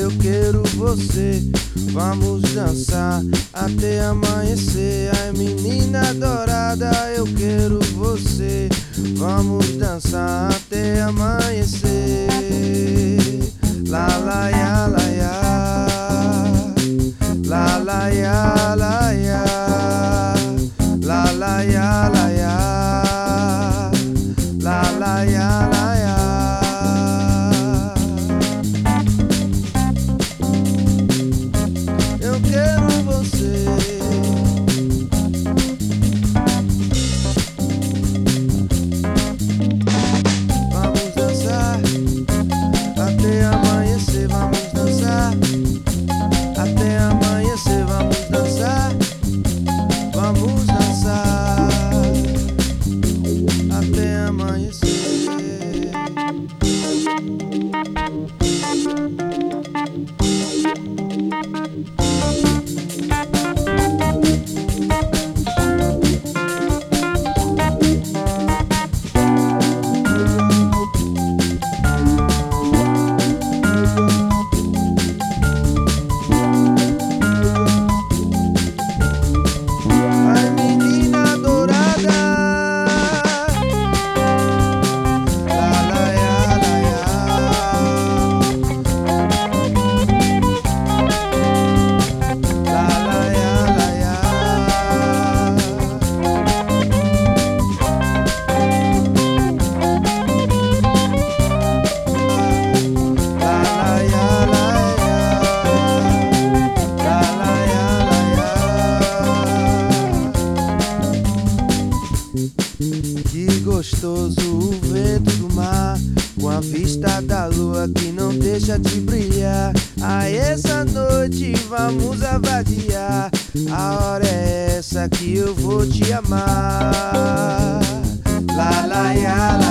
eu quero você. Vamos dançar até amanhecer. Ai, menina dourada, eu quero você. Vamos dançar até amanhecer. Até amanhecer. Gostoso o vento do mar Com a vista da lua que não deixa de brilhar. A essa noite vamos avadiar A hora é essa que eu vou te amar. La la ya la